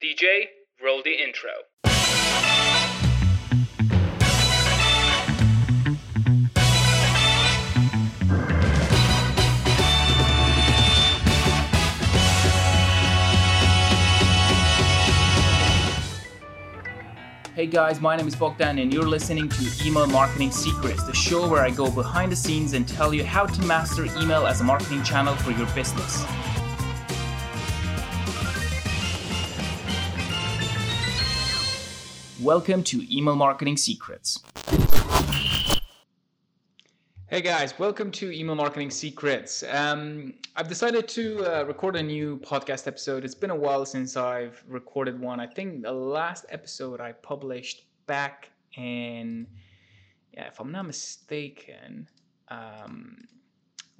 DJ, roll the intro. Hey guys, my name is Bogdan, and you're listening to Email Marketing Secrets, the show where I go behind the scenes and tell you how to master email as a marketing channel for your business. Welcome to Email Marketing Secrets. Hey guys, welcome to Email Marketing Secrets. Um, I've decided to uh, record a new podcast episode. It's been a while since I've recorded one. I think the last episode I published back in, yeah, if I'm not mistaken, um,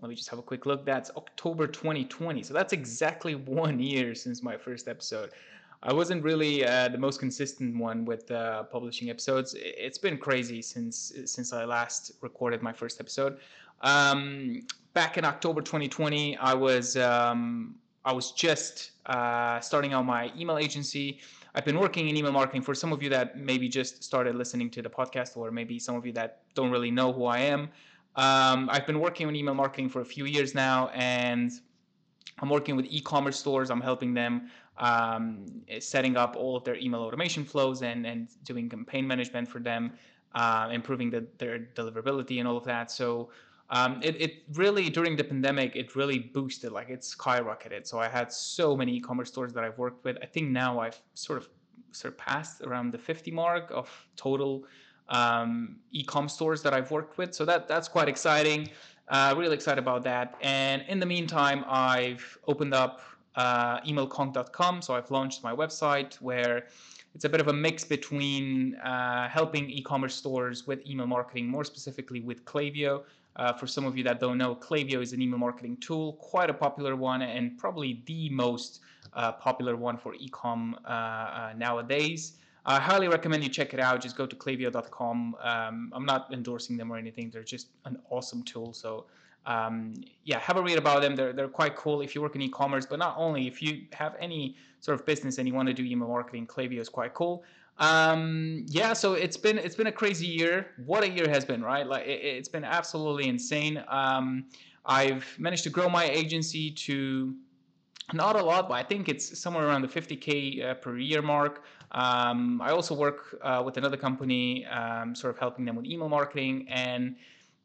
let me just have a quick look. That's October 2020. So that's exactly one year since my first episode. I wasn't really uh, the most consistent one with uh, publishing episodes. It's been crazy since since I last recorded my first episode. Um, back in October 2020, I was um, I was just uh, starting out my email agency. I've been working in email marketing for some of you that maybe just started listening to the podcast, or maybe some of you that don't really know who I am. Um, I've been working on email marketing for a few years now, and I'm working with e-commerce stores. I'm helping them um, setting up all of their email automation flows and, and doing campaign management for them, uh, improving the, their deliverability and all of that. So um, it, it really, during the pandemic, it really boosted, like it skyrocketed. So I had so many e-commerce stores that I've worked with. I think now I've sort of surpassed around the 50 mark of total um, e-com stores that I've worked with. So that that's quite exciting. Uh, really excited about that. And in the meantime, I've opened up uh. So I've launched my website where it's a bit of a mix between uh, helping e-commerce stores with email marketing, more specifically with Klaviyo. Uh, for some of you that don't know, Klaviyo is an email marketing tool, quite a popular one, and probably the most uh, popular one for e-com uh, uh, nowadays. I highly recommend you check it out. Just go to klaviyo.com. Um, I'm not endorsing them or anything. They're just an awesome tool. So um, yeah, have a read about them. They're, they're quite cool if you work in e-commerce, but not only if you have any sort of business and you want to do email marketing, Klaviyo is quite cool. Um, yeah, so it's been it's been a crazy year. What a year has been, right? Like it, has been absolutely insane. Um, I've managed to grow my agency to not a lot, but I think it's somewhere around the 50k uh, per year mark. Um, I also work uh, with another company, um, sort of helping them with email marketing and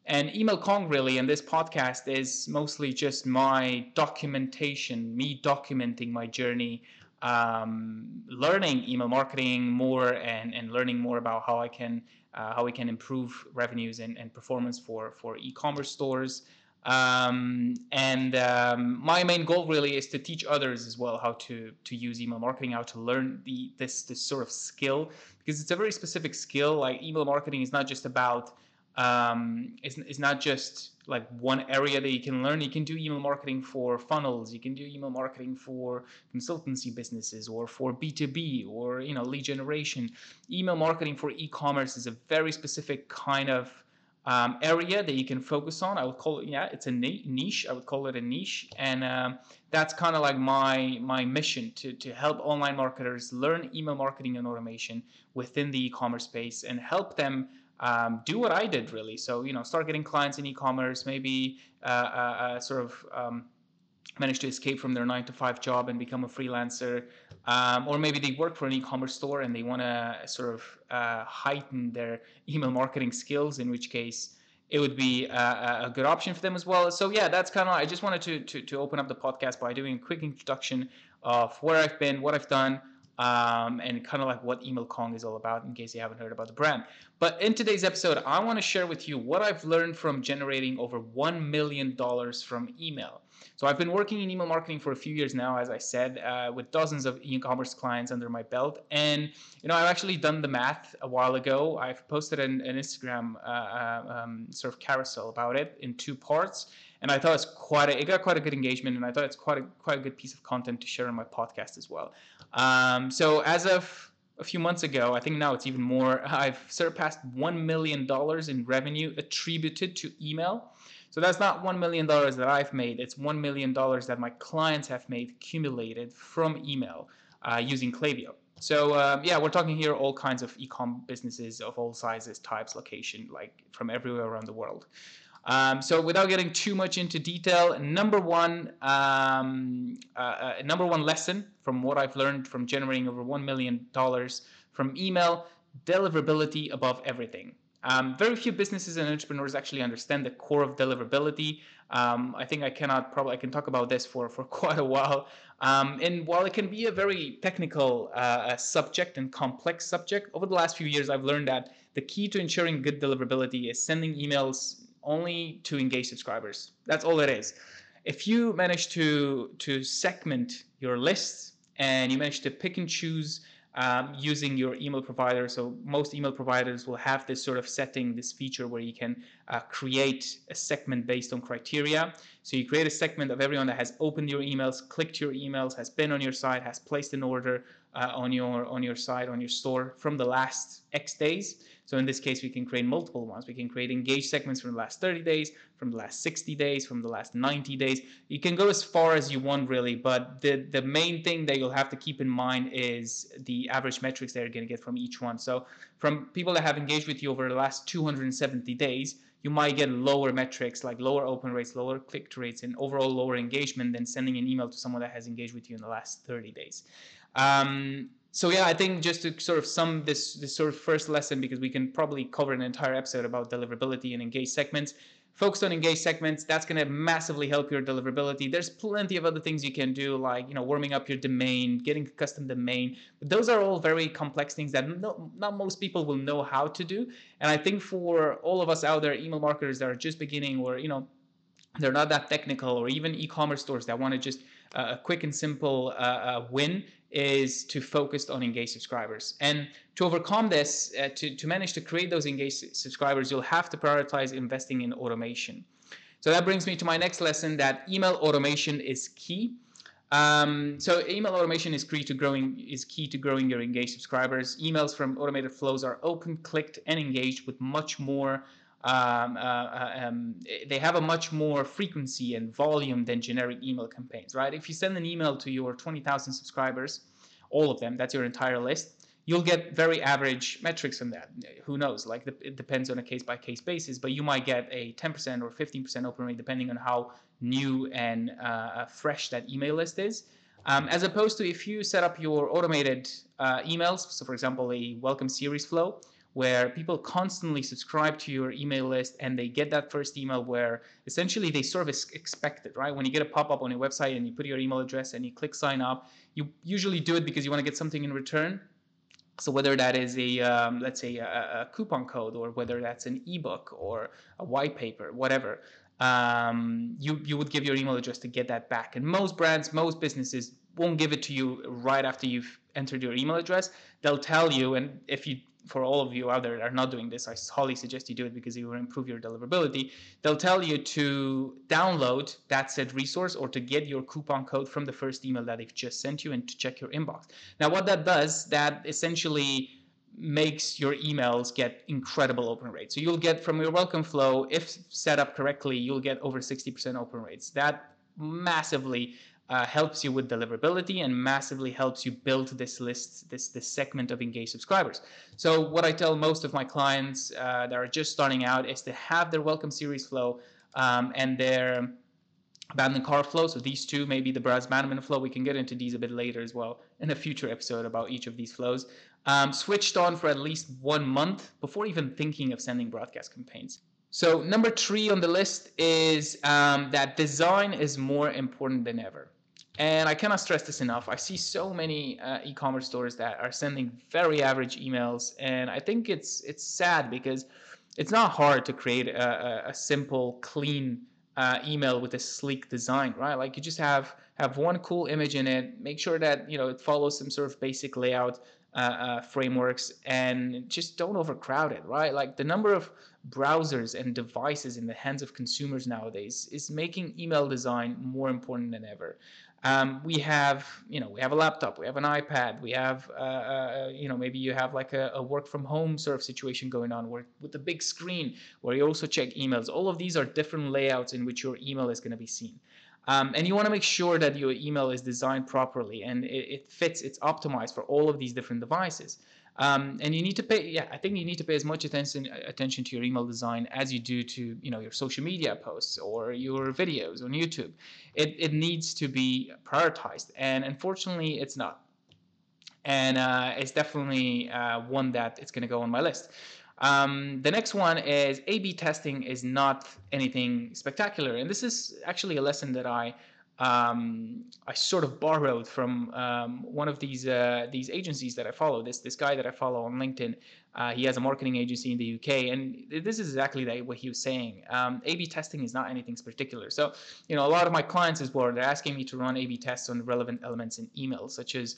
and Email Kong really and this podcast is mostly just my documentation, me documenting my journey, um, learning email marketing more and, and learning more about how I can uh, how we can improve revenues and, and performance for for e-commerce stores. Um, and um, my main goal really is to teach others as well how to to use email marketing, how to learn the this this sort of skill because it's a very specific skill. Like email marketing is not just about um, it's, it's not just like one area that you can learn. You can do email marketing for funnels. You can do email marketing for consultancy businesses or for B2B or you know lead generation. Email marketing for e-commerce is a very specific kind of um, area that you can focus on. I would call it yeah, it's a niche. I would call it a niche, and um, that's kind of like my my mission to to help online marketers learn email marketing and automation within the e-commerce space and help them um, do what I did really. So you know, start getting clients in e-commerce, maybe uh, uh, uh, sort of um, manage to escape from their nine to five job and become a freelancer, um, or maybe they work for an e-commerce store and they want to sort of uh, heighten their email marketing skills. In which case, it would be a, a good option for them as well. So yeah, that's kind of. I just wanted to, to to open up the podcast by doing a quick introduction of where I've been, what I've done um, and kind of like what Email Kong is all about in case you haven't heard about the brand. But in today's episode, I want to share with you what I've learned from generating over $1 million from email. So I've been working in email marketing for a few years now, as I said, uh, with dozens of e-commerce clients under my belt. And, you know, I've actually done the math a while ago. I've posted an, an Instagram uh, uh um, sort of carousel about it in two parts and I thought it's quite a, it got quite a good engagement, and I thought it's quite a quite a good piece of content to share on my podcast as well. Um, so as of a few months ago, I think now it's even more. I've surpassed one million dollars in revenue attributed to email. So that's not one million dollars that I've made; it's one million dollars that my clients have made accumulated from email. uh, using Klaviyo. So um, yeah, we're talking here all kinds of e-com businesses of all sizes, types, location, like from everywhere around the world. Um, so without getting too much into detail, number one, um, uh, uh, number one lesson from what I've learned from generating over one million dollars from email: deliverability above everything. Um, very few businesses and entrepreneurs actually understand the core of deliverability. Um, I think I cannot probably I can talk about this for for quite a while. Um, and while it can be a very technical uh, subject and complex subject, over the last few years I've learned that the key to ensuring good deliverability is sending emails only to engage subscribers. That's all it is. If you manage to to segment your lists and you manage to pick and choose um, using your email provider. So most email providers will have this sort of setting, this feature where you can uh, create a segment based on criteria. So you create a segment of everyone that has opened your emails, clicked your emails, has been on your site, has placed an order uh, on your on your site, on your store from the last X days. So in this case, we can create multiple ones. We can create engaged segments from the last 30 days, from the last 60 days, from the last 90 days. You can go as far as you want really, but the, the main thing that you'll have to keep in mind is the average metrics that you're going to get from each one. So from people that have engaged with you over the last 270 days, you might get lower metrics like lower open rates, lower click rates, and overall lower engagement than sending an email to someone that has engaged with you in the last 30 days. Um, so yeah, I think just to sort of sum this this sort of first lesson because we can probably cover an entire episode about deliverability and engaged segments. Focus on engaged segments. That's going to massively help your deliverability. There's plenty of other things you can do, like you know warming up your domain, getting a custom domain. But those are all very complex things that no, not most people will know how to do. And I think for all of us out there, email marketers that are just beginning, or you know, they're not that technical, or even e-commerce stores that want to just uh, a quick and simple uh, uh, win is to focus on engaged subscribers. And to overcome this, uh, to, to manage to create those engaged subscribers, you'll have to prioritize investing in automation. So that brings me to my next lesson that email automation is key. Um, so email automation is key to growing is key to growing your engaged subscribers. Emails from automated flows are open, clicked, and engaged with much more um, uh, uh, um, they have a much more frequency and volume than generic email campaigns, right? If you send an email to your 20,000 subscribers, all of them, that's your entire list, you'll get very average metrics from that. Who knows? Like the, it depends on a case by case basis, but you might get a 10% or 15% open rate depending on how new and uh, uh, fresh that email list is. Um, as opposed to if you set up your automated uh, emails, so for example, a welcome series flow, where people constantly subscribe to your email list and they get that first email where essentially they sort of expect it, right? When you get a pop up on your website and you put your email address and you click sign up, you usually do it because you want to get something in return. So whether that is a um, let's say a, a, coupon code or whether that's an ebook or a white paper, whatever, um, you you would give your email address to get that back. And most brands, most businesses won't give it to you right after you've entered your email address. They'll tell you, and if you for all of you out there that are not doing this, I highly suggest you do it because it will improve your deliverability. They'll tell you to download that said resource or to get your coupon code from the first email that they've just sent you and to check your inbox. Now, what that does, that essentially makes your emails get incredible open rates. So you'll get from your welcome flow, if set up correctly, you'll get over 60% open rates. That massively uh, helps you with deliverability and massively helps you build this list, this this segment of engaged subscribers. So what I tell most of my clients uh, that are just starting out is to have their welcome series flow um, and their abandoned cart flow. So these two, maybe the browse abandonment flow. We can get into these a bit later as well in a future episode about each of these flows. Um, switched on for at least one month before even thinking of sending broadcast campaigns. So number three on the list is um, that design is more important than ever. And I cannot stress this enough. I see so many uh, e-commerce stores that are sending very average emails, and I think it's it's sad because it's not hard to create a, a simple, clean uh, email with a sleek design, right? Like you just have have one cool image in it. Make sure that you know it follows some sort of basic layout uh, uh, frameworks, and just don't overcrowd it, right? Like the number of browsers and devices in the hands of consumers nowadays is making email design more important than ever. Um, we have, you know, we have a laptop, we have an iPad, we have, uh, uh, you know, maybe you have like a, a, work from home sort of situation going on where, with a big screen where you also check emails. All of these are different layouts in which your email is going to be seen. Um, and you want to make sure that your email is designed properly and it, it fits, it's optimized for all of these different devices. Um, and you need to pay, yeah, I think you need to pay as much attention attention to your email design as you do to, you know, your social media posts or your videos on YouTube. It, it needs to be prioritized, and unfortunately, it's not. And uh, it's definitely uh, one that it's going to go on my list. Um, the next one is A/B testing is not anything spectacular, and this is actually a lesson that I um, I sort of borrowed from um, one of these uh, these agencies that I follow. This this guy that I follow on LinkedIn. Uh, he has a marketing agency in the UK, and this is exactly what he was saying. Um, A/B testing is not anything particular. So, you know, a lot of my clients as well, they're asking me to run A/B tests on relevant elements in email, such as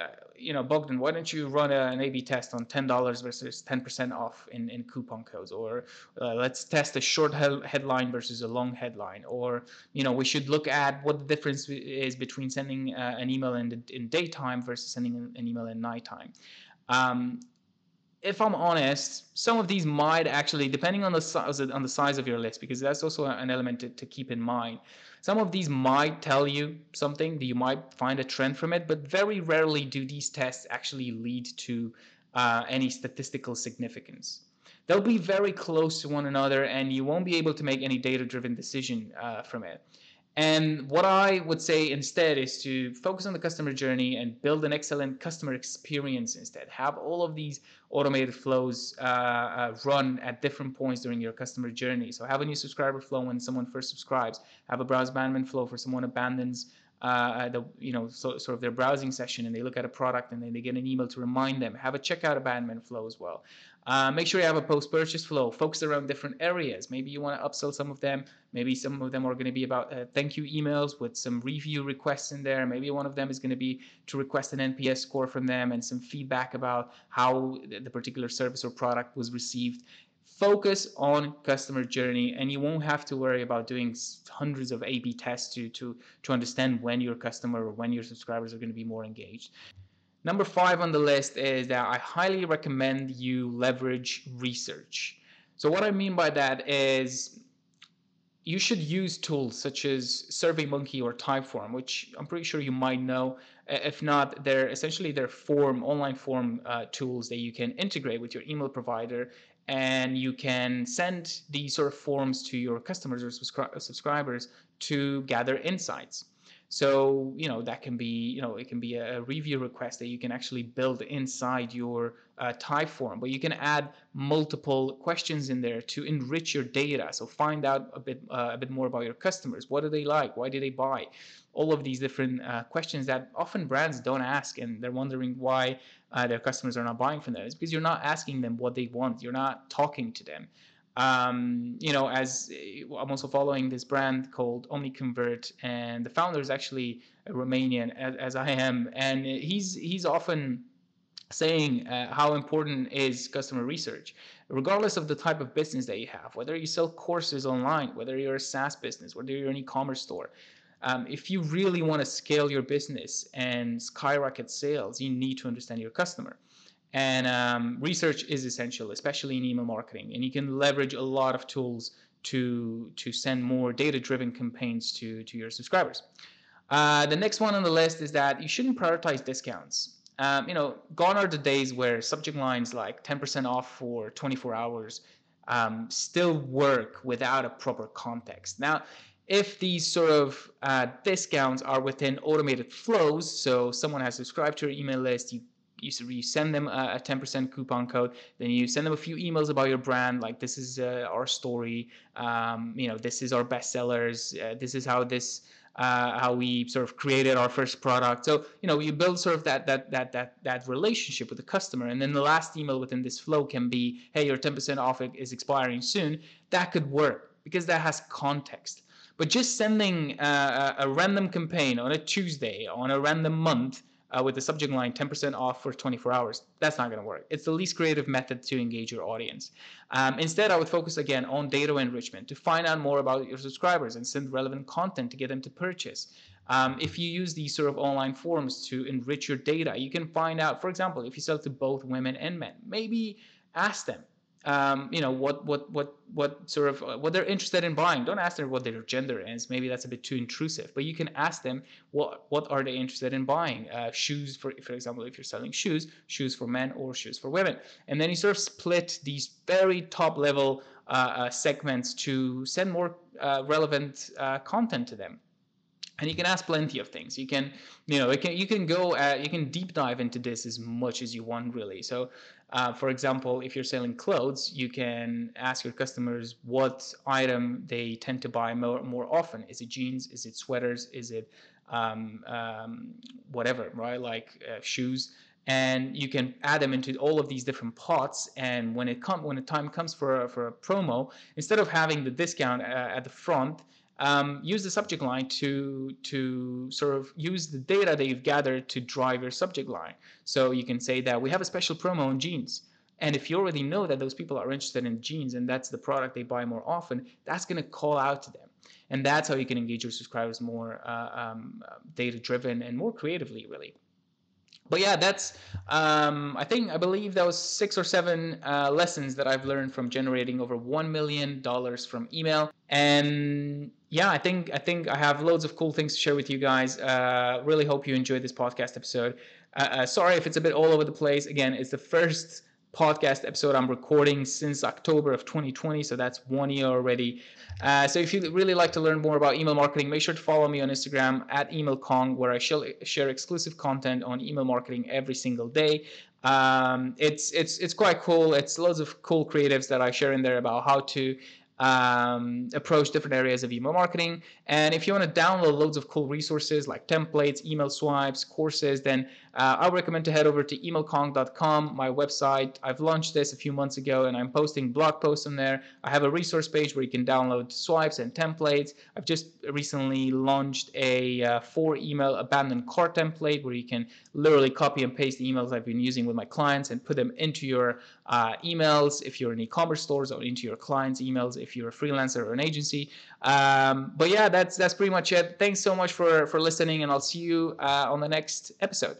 uh, you know, Bogdan, why don't you run a, an A/B test on ten dollars versus ten percent off in, in coupon codes, or uh, let's test a short he- headline versus a long headline, or you know, we should look at what the difference is between sending uh, an email in in daytime versus sending an email in nighttime. Um, if I'm honest, some of these might actually, depending on the size on the size of your list, because that's also an element to, to keep in mind. Some of these might tell you something, that you might find a trend from it, but very rarely do these tests actually lead to uh, any statistical significance. They'll be very close to one another, and you won't be able to make any data-driven decision uh, from it. And what I would say instead is to focus on the customer journey and build an excellent customer experience instead. Have all of these automated flows uh, uh, run at different points during your customer journey. So have a new subscriber flow when someone first subscribes. Have a browse abandonment flow for someone abandons uh, the you know so, sort of their browsing session and they look at a product and then they get an email to remind them. Have a checkout abandonment flow as well. Uh, make sure you have a post-purchase flow Focus around different areas. Maybe you want to upsell some of them. Maybe some of them are going to be about uh, thank you emails with some review requests in there. Maybe one of them is going to be to request an NPS score from them and some feedback about how the particular service or product was received focus on customer journey and you won't have to worry about doing hundreds of a b tests to to to understand when your customer or when your subscribers are going to be more engaged number five on the list is that i highly recommend you leverage research so what i mean by that is you should use tools such as SurveyMonkey or Typeform, which I'm pretty sure you might know. If not, they're essentially they're form online form uh, tools that you can integrate with your email provider and you can send these sort of forms to your customers or subscri- subscribers to gather insights. So, you know, that can be, you know, it can be a review request that you can actually build inside your uh, Typeform, but you can add multiple questions in there to enrich your data. So find out a bit, uh, a bit more about your customers. What do they like? Why do they buy? All of these different uh, questions that often brands don't ask, and they're wondering why uh, their customers are not buying from them. It's because you're not asking them what they want. You're not talking to them um, you know, as I'm also following this brand called OmniConvert, and the founder is actually a Romanian, as, as I am, and he's he's often saying uh, how important is customer research, regardless of the type of business that you have, whether you sell courses online, whether you're a SaaS business, whether you're an e-commerce store. Um, if you really want to scale your business and skyrocket sales, you need to understand your customer. And um, research is essential, especially in email marketing. And you can leverage a lot of tools to, to send more data-driven campaigns to, to your subscribers. Uh, the next one on the list is that you shouldn't prioritize discounts. Um, you know, gone are the days where subject lines like 10% off for 24 hours um, still work without a proper context. Now, if these sort of uh, discounts are within automated flows, so someone has subscribed to your email list, you you, you send them a, a 10% coupon code then you send them a few emails about your brand like this is uh, our story um, you know this is our bestsellers uh, this is how this uh, how we sort of created our first product. So you know you build sort of that that that that that relationship with the customer and then the last email within this flow can be hey your 10% off is expiring soon. That could work because that has context. But just sending uh, a random campaign on a tuesday on a random month uh, with the subject line 10% off for 24 hours. That's not going to work. It's the least creative method to engage your audience. Um, instead, I would focus again on data enrichment to find out more about your subscribers and send relevant content to get them to purchase. Um, if you use these sort of online forums to enrich your data, you can find out, for example, if you sell to both women and men, maybe ask them um, you know what what what what sort of what they're interested in buying. Don't ask them what their gender is. Maybe that's a bit too intrusive. But you can ask them what what are they interested in buying. Uh, shoes, for for example, if you're selling shoes, shoes for men or shoes for women, and then you sort of split these very top level uh, uh segments to send more uh, relevant uh, content to them and you can ask plenty of things you can you know it can, you can go you can deep dive into this as much as you want really so uh, for example if you're selling clothes you can ask your customers what item they tend to buy more, more often. Is it jeans? Is it sweaters? Is it um, um, whatever right? Like uh, shoes. And you can add them into all of these different pots. And when it come when the time comes for a, for a promo instead of having the discount uh, at the front um, use the subject line to to sort of use the data that you've gathered to drive your subject line. So you can say that we have a special promo on jeans. And if you already know that those people are interested in jeans and that's the product they buy more often, that's going to call out to them. And that's how you can engage your subscribers more uh, um, data driven and more creatively, really but yeah, that's um, I think I believe that was six or seven uh, lessons that I've learned from generating over one million dollars from email. And yeah, I think I think I have loads of cool things to share with you guys. Uh, really hope you enjoyed this podcast episode. Uh, uh sorry if it's a bit all over the place. Again, it's the first podcast episode I'm recording since October of 2020, so that's one year already. Uh, so if you really like to learn more about email marketing, make sure to follow me on Instagram at emailkong, where I share exclusive content on email marketing every single day. Um, it's it's it's quite cool. It's loads of cool creatives that I share in there about how to um, approach different areas of email marketing. And if you want to download loads of cool resources like templates, email swipes, courses, then uh, I recommend to head over to emailkong.com, my website. I've launched this a few months ago and I'm posting blog posts on there. I have a resource page where you can download swipes and templates. I've just recently launched a uh, four email abandoned cart template where you can literally copy and paste the emails I've been using with my clients and put them into your uh, emails if you're in e-commerce stores or into your clients' emails if you're a freelancer or an agency. Um, but yeah, that's that's pretty much it. Thanks so much for for listening, and I'll see you uh, on the next episode.